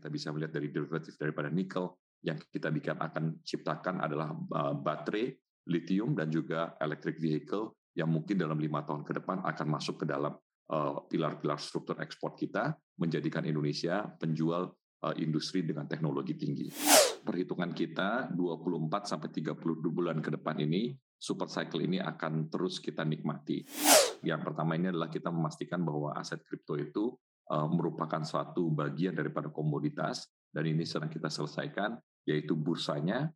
kita bisa melihat dari derivatif daripada nikel yang kita bikin akan ciptakan adalah uh, baterai lithium dan juga electric vehicle yang mungkin dalam lima tahun ke depan akan masuk ke dalam uh, pilar-pilar struktur ekspor kita menjadikan Indonesia penjual uh, industri dengan teknologi tinggi. Perhitungan kita 24 sampai 32 bulan ke depan ini super cycle ini akan terus kita nikmati. Yang pertama ini adalah kita memastikan bahwa aset kripto itu merupakan suatu bagian daripada komoditas dan ini sedang kita selesaikan yaitu bursanya.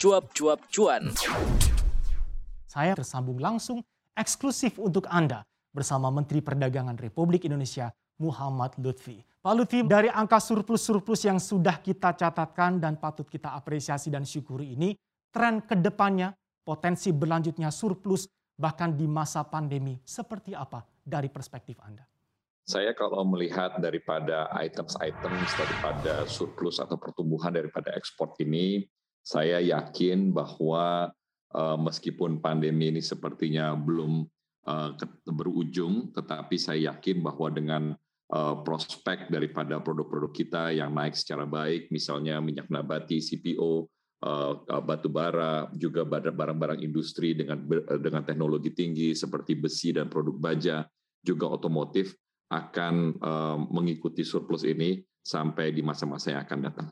Cuap-cuap cuan. Saya tersambung langsung eksklusif untuk Anda bersama Menteri Perdagangan Republik Indonesia Muhammad Lutfi. Pak Lutfi, dari angka surplus-surplus yang sudah kita catatkan dan patut kita apresiasi dan syukuri ini, tren ke depannya, potensi berlanjutnya surplus, bahkan di masa pandemi, seperti apa dari perspektif Anda? Saya kalau melihat daripada items-items daripada surplus atau pertumbuhan daripada ekspor ini, saya yakin bahwa uh, meskipun pandemi ini sepertinya belum uh, berujung, tetapi saya yakin bahwa dengan prospek daripada produk-produk kita yang naik secara baik, misalnya minyak nabati, CPO, uh, uh, batu bara, juga barang-barang industri dengan dengan teknologi tinggi seperti besi dan produk baja, juga otomotif akan mengikuti surplus ini sampai di masa-masa yang akan datang.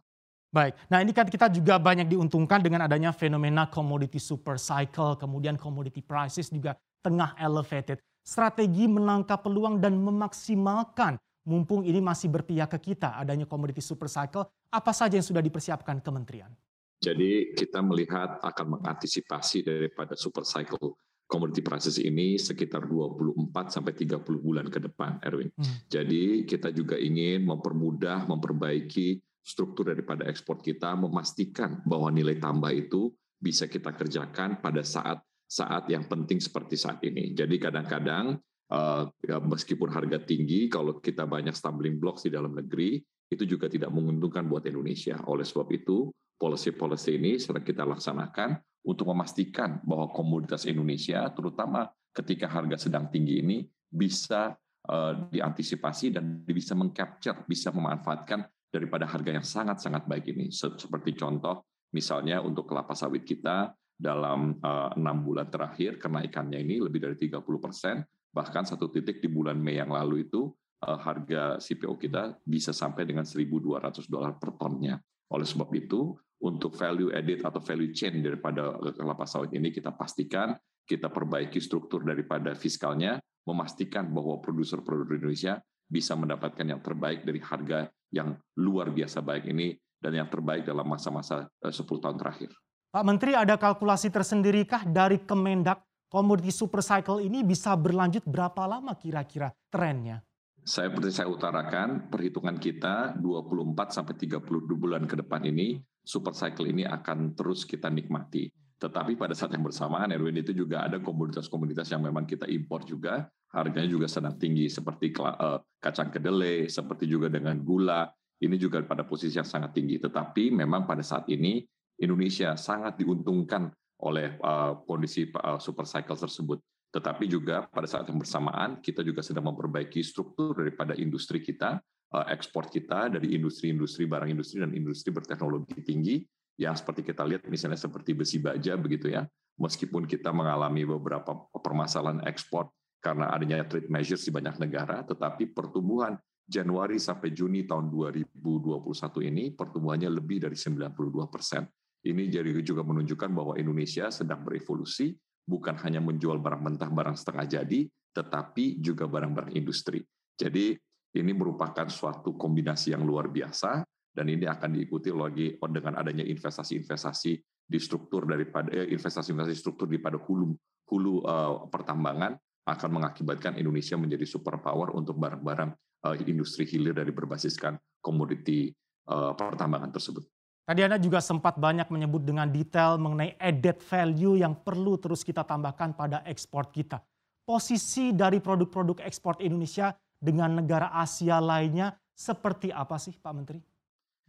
Baik, nah ini kan kita juga banyak diuntungkan dengan adanya fenomena commodity super cycle, kemudian commodity prices juga tengah elevated. Strategi menangkap peluang dan memaksimalkan mumpung ini masih berpihak ke kita adanya komoditi super cycle, apa saja yang sudah dipersiapkan kementerian? Jadi kita melihat akan mengantisipasi daripada super cycle commodity prices ini sekitar 24 sampai 30 bulan ke depan, Erwin. Hmm. Jadi kita juga ingin mempermudah, memperbaiki struktur daripada ekspor kita, memastikan bahwa nilai tambah itu bisa kita kerjakan pada saat saat yang penting seperti saat ini. Jadi kadang-kadang uh, meskipun harga tinggi, kalau kita banyak stumbling blocks di dalam negeri, itu juga tidak menguntungkan buat Indonesia. Oleh sebab itu, policy-policy ini sedang kita laksanakan untuk memastikan bahwa komoditas Indonesia, terutama ketika harga sedang tinggi ini, bisa uh, diantisipasi dan bisa mengcapture, bisa memanfaatkan daripada harga yang sangat-sangat baik ini. Seperti contoh, misalnya untuk kelapa sawit kita, dalam eh, enam bulan terakhir kenaikannya ini lebih dari 30 persen, bahkan satu titik di bulan Mei yang lalu itu uh, harga CPO kita bisa sampai dengan 1.200 dolar per tonnya. Oleh sebab itu, untuk value added atau value chain daripada kelapa sawit ini kita pastikan kita perbaiki struktur daripada fiskalnya, memastikan bahwa produser-produser Indonesia bisa mendapatkan yang terbaik dari harga yang luar biasa baik ini dan yang terbaik dalam masa-masa 10 eh, tahun terakhir. Pak Menteri, ada kalkulasi tersendirikah dari Kemendak komoditi super cycle ini bisa berlanjut berapa lama kira-kira trennya? Saya seperti saya utarakan, perhitungan kita 24 sampai 32 bulan ke depan ini super cycle ini akan terus kita nikmati. Tetapi pada saat yang bersamaan Erwin itu juga ada komoditas-komoditas yang memang kita impor juga, harganya juga sedang tinggi seperti eh, kacang kedelai, seperti juga dengan gula, ini juga pada posisi yang sangat tinggi. Tetapi memang pada saat ini Indonesia sangat diuntungkan oleh uh, kondisi uh, super cycle tersebut. Tetapi juga pada saat yang bersamaan kita juga sedang memperbaiki struktur daripada industri kita, uh, ekspor kita dari industri-industri barang industri dan industri berteknologi tinggi yang seperti kita lihat misalnya seperti besi baja begitu ya. Meskipun kita mengalami beberapa permasalahan ekspor karena adanya trade measures di banyak negara, tetapi pertumbuhan Januari sampai Juni tahun 2021 ini pertumbuhannya lebih dari 92 persen. Ini jadi juga menunjukkan bahwa Indonesia sedang berevolusi, bukan hanya menjual barang mentah, barang setengah jadi, tetapi juga barang-barang industri. Jadi ini merupakan suatu kombinasi yang luar biasa, dan ini akan diikuti lagi dengan adanya investasi-investasi di struktur daripada eh, investasi-investasi struktur daripada hulu hulu uh, pertambangan akan mengakibatkan Indonesia menjadi superpower untuk barang-barang uh, industri hilir dari berbasiskan komoditi uh, pertambangan tersebut. Tadi Anda juga sempat banyak menyebut dengan detail mengenai added value yang perlu terus kita tambahkan pada ekspor kita. Posisi dari produk-produk ekspor Indonesia dengan negara Asia lainnya seperti apa sih Pak Menteri?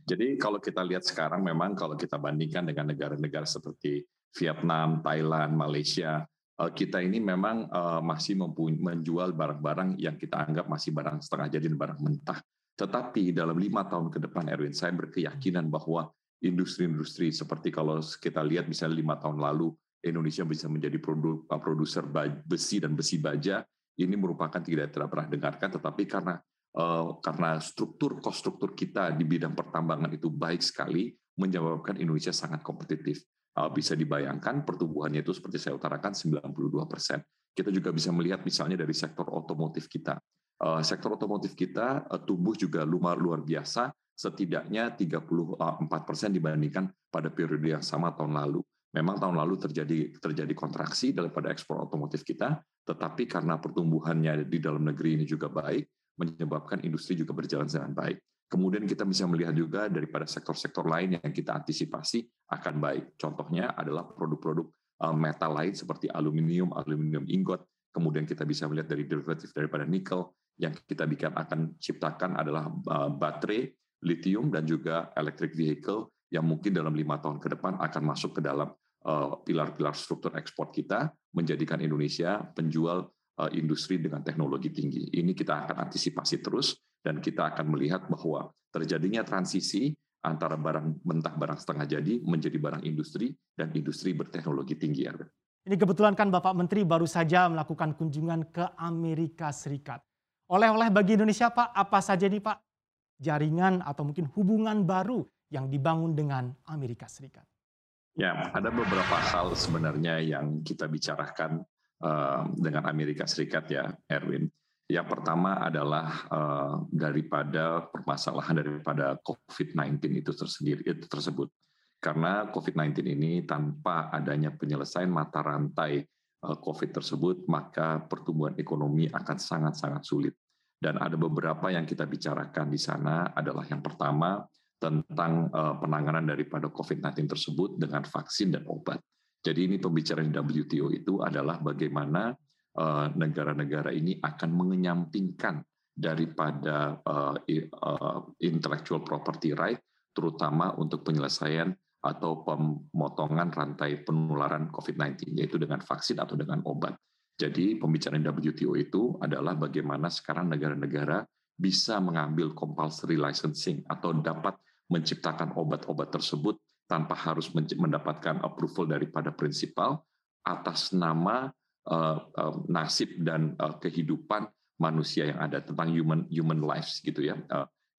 Jadi kalau kita lihat sekarang memang kalau kita bandingkan dengan negara-negara seperti Vietnam, Thailand, Malaysia, eh, kita ini memang eh, masih menjual barang-barang yang kita anggap masih barang setengah jadi barang mentah. Tetapi dalam lima tahun ke depan, Erwin, saya berkeyakinan bahwa industri-industri seperti kalau kita lihat misalnya lima tahun lalu Indonesia bisa menjadi produser besi dan besi baja ini merupakan tidak tidak pernah dengarkan tetapi karena uh, karena struktur kos struktur kita di bidang pertambangan itu baik sekali menyebabkan Indonesia sangat kompetitif. Uh, bisa dibayangkan pertumbuhannya itu seperti saya utarakan 92 persen. Kita juga bisa melihat misalnya dari sektor otomotif kita. Uh, sektor otomotif kita uh, tumbuh juga luar luar biasa setidaknya 34 persen dibandingkan pada periode yang sama tahun lalu Memang tahun lalu terjadi terjadi kontraksi daripada ekspor otomotif kita, tetapi karena pertumbuhannya di dalam negeri ini juga baik, menyebabkan industri juga berjalan dengan baik. Kemudian kita bisa melihat juga daripada sektor-sektor lain yang kita antisipasi akan baik. Contohnya adalah produk-produk eh, metal lain seperti aluminium, aluminium ingot. Kemudian kita bisa melihat dari derivatif daripada nikel yang kita bikin akan ciptakan adalah eh, baterai, lithium dan juga electric vehicle yang mungkin dalam lima tahun ke depan akan masuk ke dalam eh, pilar-pilar struktur ekspor kita, menjadikan Indonesia penjual eh, industri dengan teknologi tinggi. Ini kita akan antisipasi terus, dan kita akan melihat bahwa terjadinya transisi antara barang mentah barang setengah jadi menjadi barang industri dan industri berteknologi tinggi. Ini kebetulan kan Bapak Menteri baru saja melakukan kunjungan ke Amerika Serikat. Oleh-oleh bagi Indonesia Pak, apa saja nih Pak? Jaringan atau mungkin hubungan baru yang dibangun dengan Amerika Serikat? Ya, ada beberapa hal sebenarnya yang kita bicarakan uh, dengan Amerika Serikat ya, Erwin. Yang pertama adalah uh, daripada permasalahan daripada COVID-19 itu tersendiri itu tersebut. Karena COVID-19 ini tanpa adanya penyelesaian mata rantai uh, COVID tersebut, maka pertumbuhan ekonomi akan sangat-sangat sulit. Dan ada beberapa yang kita bicarakan di sana adalah yang pertama tentang uh, penanganan daripada COVID-19 tersebut dengan vaksin dan obat. Jadi ini pembicaraan WTO itu adalah bagaimana eh, negara-negara ini akan mengenyampingkan daripada uh, intellectual property right, terutama untuk penyelesaian atau pemotongan rantai penularan COVID-19, yaitu dengan vaksin atau dengan obat. Jadi pembicaraan WTO itu adalah bagaimana sekarang negara-negara bisa mengambil compulsory licensing atau dapat menciptakan obat-obat tersebut tanpa harus mendapatkan approval daripada prinsipal atas nama uh, uh, nasib dan uh, kehidupan manusia yang ada tentang human human lives gitu ya.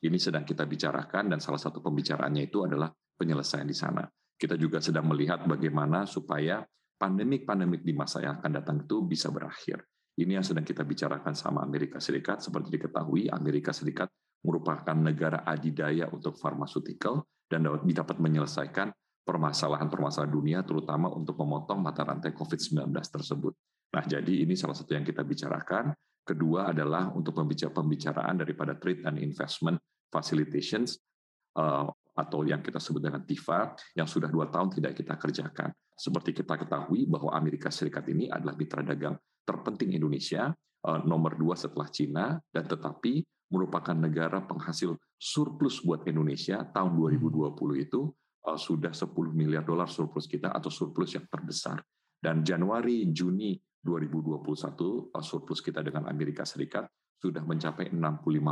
Ini sedang kita bicarakan dan salah satu pembicaraannya itu adalah penyelesaian di sana. Kita juga sedang melihat bagaimana supaya pandemik-pandemik di masa yang akan datang itu bisa berakhir. Ini yang sedang kita bicarakan sama Amerika Serikat. Seperti diketahui, Amerika Serikat merupakan negara adidaya untuk farmaceutical dan dapat menyelesaikan permasalahan-permasalahan dunia, terutama untuk memotong mata rantai COVID-19 tersebut. Nah, jadi ini salah satu yang kita bicarakan. Kedua adalah untuk pembicaraan daripada trade and investment facilitations uh, atau yang kita sebut dengan TIFA yang sudah dua tahun tidak kita kerjakan. Seperti kita ketahui bahwa Amerika Serikat ini adalah mitra dagang terpenting Indonesia, uh, nomor dua setelah Cina, dan tetapi merupakan negara penghasil surplus buat Indonesia tahun 2020 hmm. itu uh, sudah 10 miliar dolar surplus kita atau surplus yang terbesar. Dan Januari Juni 2021 uh, surplus kita dengan Amerika Serikat sudah mencapai 65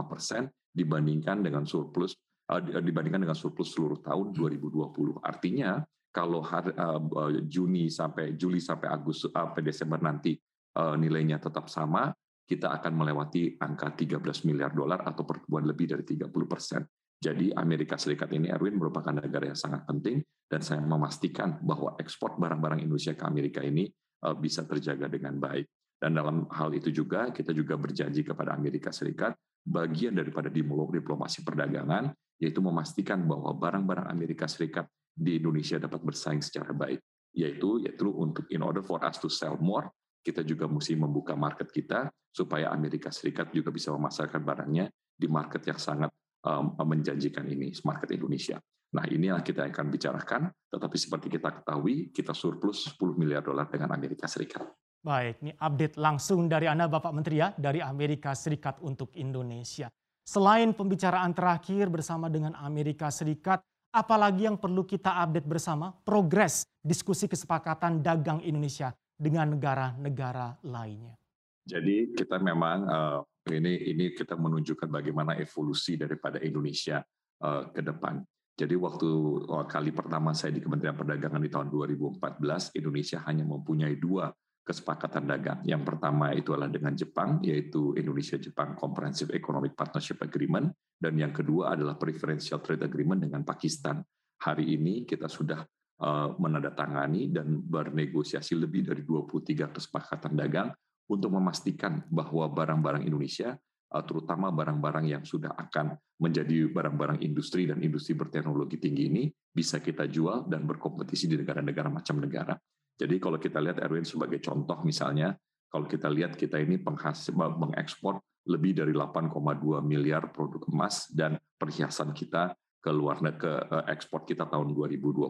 persen dibandingkan dengan surplus dibandingkan dengan surplus seluruh tahun 2020. Artinya kalau hari, uh, uh, Juni sampai Juli sampai Agustus sampai Desember nanti uh, nilainya tetap sama, kita akan melewati angka 13 miliar dolar atau pertumbuhan lebih dari 30 persen. Jadi Amerika Serikat ini, Erwin, merupakan negara yang sangat penting, dan saya memastikan bahwa ekspor barang-barang Indonesia ke Amerika ini eh, bisa terjaga dengan baik. Dan dalam hal itu juga, kita juga berjanji kepada Amerika Serikat, bagian daripada diplomasi perdagangan, yaitu memastikan bahwa barang-barang Amerika Serikat di Indonesia dapat bersaing secara baik. Yaitu, yaitu untuk in order for us to sell more, kita juga mesti membuka market kita supaya Amerika Serikat juga bisa memasarkan barangnya di market yang sangat um, menjanjikan ini, market Indonesia. Nah, ini yang kita akan bicarakan, tetapi seperti kita ketahui, kita surplus 10 miliar dolar dengan Amerika Serikat. Baik, ini update langsung dari Anda Bapak Menteri ya, dari Amerika Serikat untuk Indonesia. Selain pembicaraan terakhir bersama dengan Amerika Serikat, apalagi yang perlu kita update bersama progres diskusi kesepakatan dagang Indonesia dengan negara-negara lainnya. Jadi kita memang uh, ini ini kita menunjukkan bagaimana evolusi daripada Indonesia uh, ke depan. Jadi waktu uh, kali pertama saya di Kementerian Perdagangan di tahun 2014, Indonesia hanya mempunyai dua kesepakatan dagang. Yang pertama itu adalah dengan Jepang, yaitu Indonesia-Jepang Comprehensive Economic Partnership Agreement, dan yang kedua adalah Preferential Trade Agreement dengan Pakistan. Hari ini kita sudah uh, menandatangani dan bernegosiasi lebih dari 23 kesepakatan dagang untuk memastikan bahwa barang-barang Indonesia, uh, terutama barang-barang yang sudah akan menjadi barang-barang industri dan industri berteknologi tinggi ini, bisa kita jual dan berkompetisi di negara-negara macam negara. Jadi kalau kita lihat Erwin sebagai contoh misalnya, kalau kita lihat kita ini penghasil mengekspor lebih dari 8,2 miliar produk emas dan perhiasan kita ke luar ke eh, ekspor kita tahun 2020.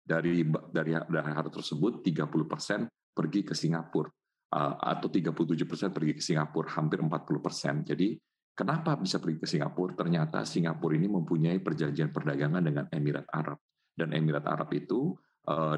Dari dari dari hal tersebut 30% pergi ke Singapura eh, atau 37% pergi ke Singapura, hampir 40%. Jadi kenapa bisa pergi ke Singapura? Ternyata Singapura ini mempunyai perjanjian perdagangan dengan Emirat Arab. Dan Emirat Arab itu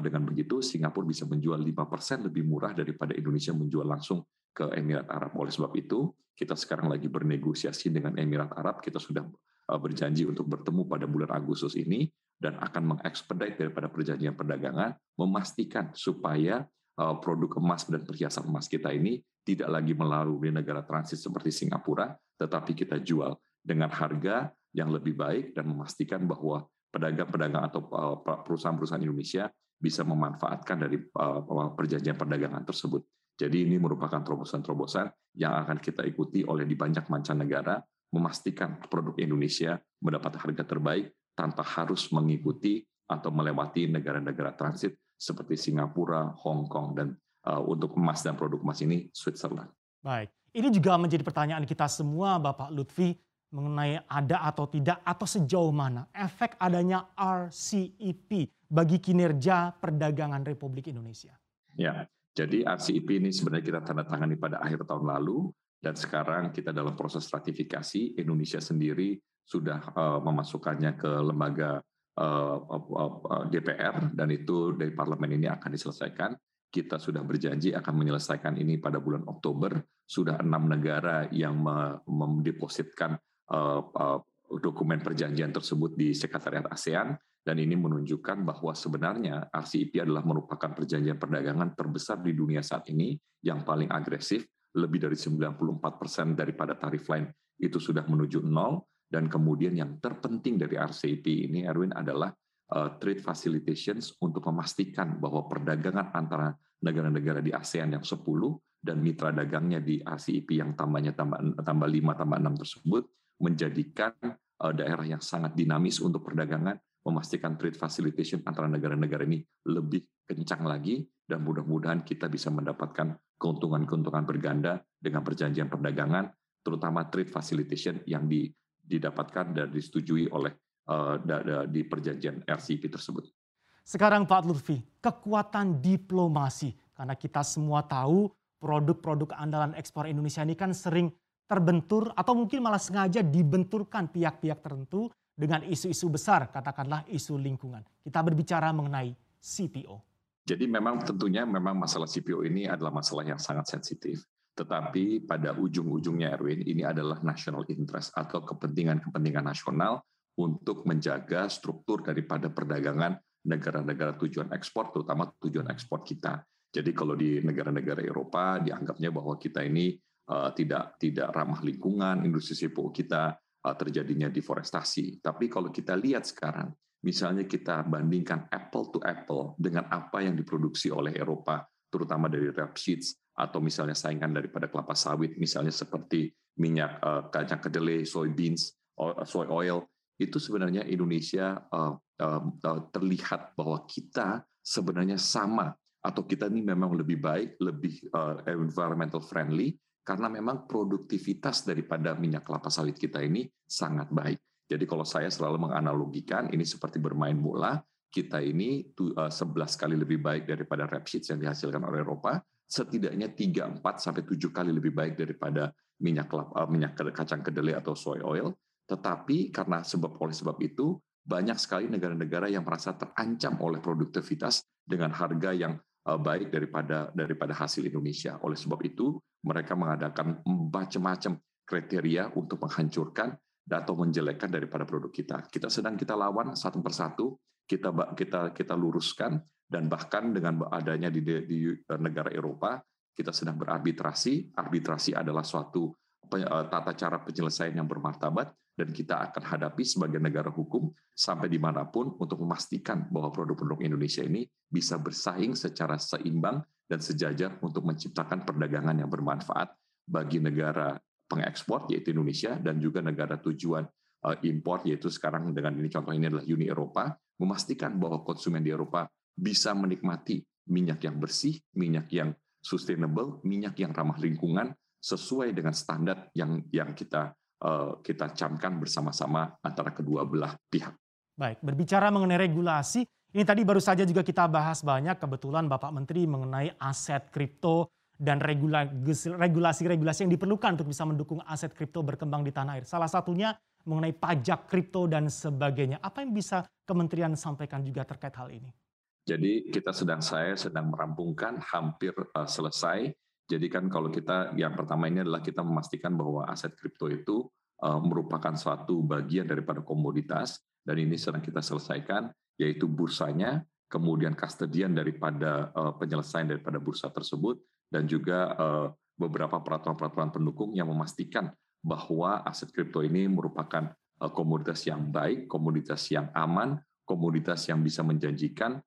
dengan begitu Singapura bisa menjual 5% lebih murah daripada Indonesia menjual langsung ke Emirat Arab. Oleh sebab itu, kita sekarang lagi bernegosiasi dengan Emirat Arab. Kita sudah eh, berjanji untuk bertemu pada bulan Agustus ini dan akan mengekspedite daripada perjanjian perdagangan, memastikan supaya eh, produk emas dan perhiasan emas kita ini tidak lagi melalui negara transit seperti Singapura, tetapi kita jual dengan harga yang lebih baik dan memastikan bahwa pedagang-pedagang atau uh, perusahaan-perusahaan Indonesia bisa memanfaatkan dari uh, perjanjian perdagangan tersebut. Jadi ini merupakan terobosan-terobosan yang akan kita ikuti oleh di banyak mancanegara, memastikan produk Indonesia mendapat harga terbaik tanpa harus mengikuti atau melewati negara-negara transit seperti Singapura, Hong Kong, dan uh, untuk emas dan produk emas ini Switzerland. Baik, ini juga menjadi pertanyaan kita semua, Bapak Lutfi mengenai ada atau tidak atau sejauh mana efek adanya RCEP bagi kinerja perdagangan Republik Indonesia. Ya, jadi RCEP ini sebenarnya kita tanda tangani pada akhir tahun lalu dan sekarang kita dalam proses ratifikasi. Indonesia sendiri sudah uh, memasukkannya ke lembaga uh, uh, DPR dan itu dari parlemen ini akan diselesaikan. Kita sudah berjanji akan menyelesaikan ini pada bulan Oktober. Sudah enam negara yang mendepositkan Eh, eh, dokumen perjanjian tersebut di Sekretariat ASEAN dan ini menunjukkan bahwa sebenarnya RCEP adalah merupakan perjanjian perdagangan terbesar di dunia saat ini yang paling agresif, lebih dari 94% daripada tarif lain itu sudah menuju nol dan kemudian yang terpenting dari RCEP ini Erwin adalah uh, trade facilitations untuk memastikan bahwa perdagangan antara negara-negara di ASEAN yang 10 dan mitra dagangnya di RCEP yang tambahnya tambah tambah 5 tambah 6 tersebut menjadikan uh, daerah yang sangat dinamis untuk perdagangan, memastikan trade facilitation antara negara-negara ini lebih kencang lagi, dan mudah-mudahan kita bisa mendapatkan keuntungan-keuntungan berganda dengan perjanjian perdagangan, terutama trade facilitation yang didapatkan dan disetujui oleh uh, di perjanjian RCEP tersebut. Sekarang Pak Lutfi, kekuatan diplomasi. Karena kita semua tahu produk-produk andalan ekspor Indonesia ini kan sering terbentur atau mungkin malah sengaja dibenturkan pihak-pihak tertentu dengan isu-isu besar, katakanlah isu lingkungan. Kita berbicara mengenai CPO. Jadi memang tentunya memang masalah CPO ini adalah masalah yang sangat sensitif. Tetapi pada ujung-ujungnya Erwin, ini adalah national interest atau kepentingan-kepentingan nasional untuk menjaga struktur daripada perdagangan negara-negara tujuan ekspor, terutama tujuan ekspor kita. Jadi kalau di negara-negara Eropa dianggapnya bahwa kita ini tidak tidak ramah lingkungan, industri CPO kita uh, terjadinya deforestasi. Tapi kalau kita lihat sekarang, misalnya kita bandingkan apple to apple dengan apa yang diproduksi oleh Eropa, terutama dari rapeseeds atau misalnya saingan daripada kelapa sawit, misalnya seperti minyak uh, kacang kedelai, soybeans, soy oil, itu sebenarnya Indonesia terlihat bahwa kita sebenarnya sama atau kita ini memang lebih baik, lebih environmental friendly karena memang produktivitas daripada minyak kelapa sawit kita ini sangat baik. Jadi kalau saya selalu menganalogikan ini seperti bermain bola, kita ini 11 eh, kali lebih baik daripada rapeseeds yang dihasilkan oleh Eropa, setidaknya 3, 4 sampai 7 kali lebih baik daripada minyak kelapa, minyak kacang kedelai atau soy oil, tetapi karena sebab oleh sebab itu banyak sekali negara-negara yang merasa terancam oleh produktivitas dengan harga yang baik daripada daripada hasil Indonesia. Oleh sebab itu, mereka mengadakan macam-macam kriteria untuk menghancurkan atau menjelekkan daripada produk kita. Kita sedang kita lawan satu persatu, kita kita kita luruskan dan bahkan dengan adanya di, di negara Eropa kita sedang berarbitrasi. Arbitrasi adalah suatu eh, tata cara penyelesaian yang bermartabat dan kita akan hadapi sebagai negara hukum sampai di mana pun untuk memastikan bahwa produk-produk Indonesia ini bisa bersaing secara seimbang dan sejajar untuk menciptakan perdagangan yang bermanfaat bagi negara pengekspor yaitu Indonesia dan juga negara tujuan uh, impor yaitu sekarang dengan ini contoh ini adalah Uni Eropa memastikan bahwa konsumen di Eropa bisa menikmati minyak yang bersih, minyak yang sustainable, minyak yang ramah lingkungan sesuai dengan standar yang yang kita kita camkan bersama-sama antara kedua belah pihak. Baik, berbicara mengenai regulasi, ini tadi baru saja juga kita bahas banyak kebetulan Bapak Menteri mengenai aset kripto dan regulasi-regulasi yang diperlukan untuk bisa mendukung aset kripto berkembang di tanah air. Salah satunya mengenai pajak kripto dan sebagainya. Apa yang bisa kementerian sampaikan juga terkait hal ini? Jadi kita sedang saya sedang merampungkan hampir uh, selesai. Jadi kan kalau kita yang pertama ini adalah kita memastikan bahwa aset kripto itu uh, merupakan suatu bagian daripada komoditas dan ini sedang kita selesaikan yaitu bursanya, kemudian kustodian daripada uh, penyelesaian daripada bursa tersebut dan juga uh, beberapa peraturan-peraturan pendukung yang memastikan bahwa aset kripto ini merupakan komoditas yang baik, komoditas yang aman, komoditas yang bisa menjanjikan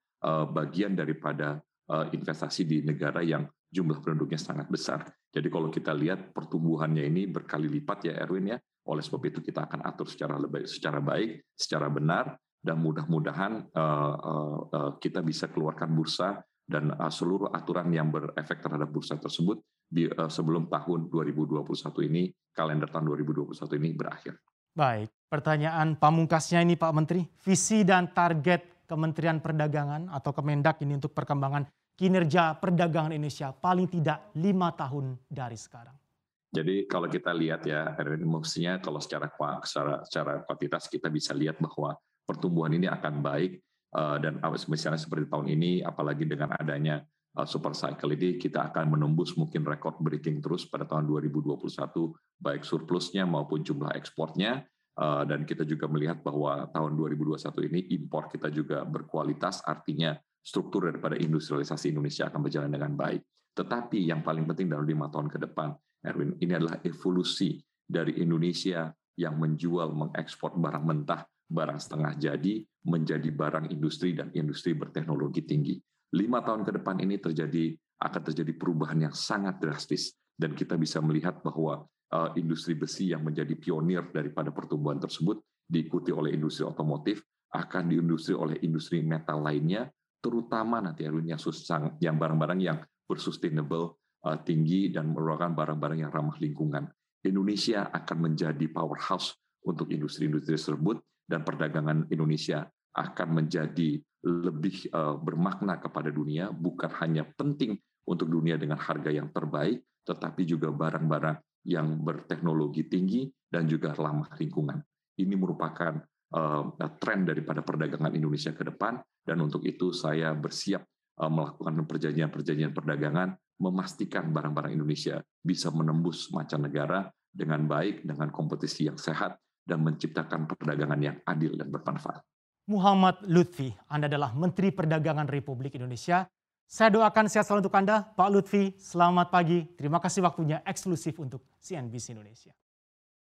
bagian daripada investasi di negara yang jumlah penduduknya sangat besar. Jadi kalau kita lihat pertumbuhannya ini berkali lipat ya Erwin ya. Oleh sebab itu kita akan atur secara lebih secara baik, secara benar dan mudah-mudahan uh, uh, uh, kita bisa keluarkan bursa dan uh, seluruh aturan yang berefek terhadap bursa tersebut di, uh, sebelum tahun 2021 ini, kalender tahun 2021 ini berakhir. Baik, pertanyaan pamungkasnya ini Pak Menteri, visi dan target Kementerian Perdagangan atau Kemendak ini untuk perkembangan kinerja perdagangan Indonesia paling tidak lima tahun dari sekarang. Jadi kalau kita lihat ya, maksudnya kalau secara secara secara kuantitas kita bisa lihat bahwa pertumbuhan ini akan baik Eh, dan misalnya seperti tahun ini apalagi dengan adanya eh, super cycle ini kita akan menembus mungkin record breaking terus pada tahun 2021 baik surplusnya maupun jumlah ekspornya eh, dan kita juga melihat bahwa tahun 2021 ini impor kita juga berkualitas artinya struktur daripada industrialisasi Indonesia akan berjalan dengan baik. Tetapi yang paling penting dalam lima tahun ke depan, Erwin, ini adalah evolusi dari Indonesia yang menjual, mengekspor barang mentah barang setengah jadi menjadi barang industri dan industri berteknologi tinggi. Lima tahun ke depan ini terjadi akan terjadi perubahan yang sangat drastis dan kita bisa melihat bahwa uh, industri besi yang menjadi pionir daripada pertumbuhan tersebut diikuti oleh industri otomotif akan diindustri oleh industri metal lainnya terutama nanti Erwin yang susah yang barang-barang yang bersustainable uh, tinggi dan merupakan barang-barang yang ramah lingkungan. Indonesia akan menjadi powerhouse untuk industri-industri tersebut dan perdagangan Indonesia akan menjadi lebih uh, bermakna kepada dunia, bukan hanya penting untuk dunia dengan harga yang terbaik, tetapi juga barang-barang yang berteknologi tinggi dan juga ramah lingkungan. Ini merupakan tren daripada perdagangan Indonesia ke depan, dan untuk itu saya bersiap uh, melakukan perjanjian-perjanjian perdagangan, memastikan barang-barang Indonesia bisa menembus mancanegara dengan baik, dengan kompetisi yang sehat, dan menciptakan perdagangan yang adil dan bermanfaat. Muhammad Lutfi, Anda adalah Menteri Perdagangan Republik Indonesia. Saya doakan sehat selalu untuk Anda, Pak Lutfi. Selamat pagi. Terima kasih waktunya eksklusif untuk CNBC Indonesia.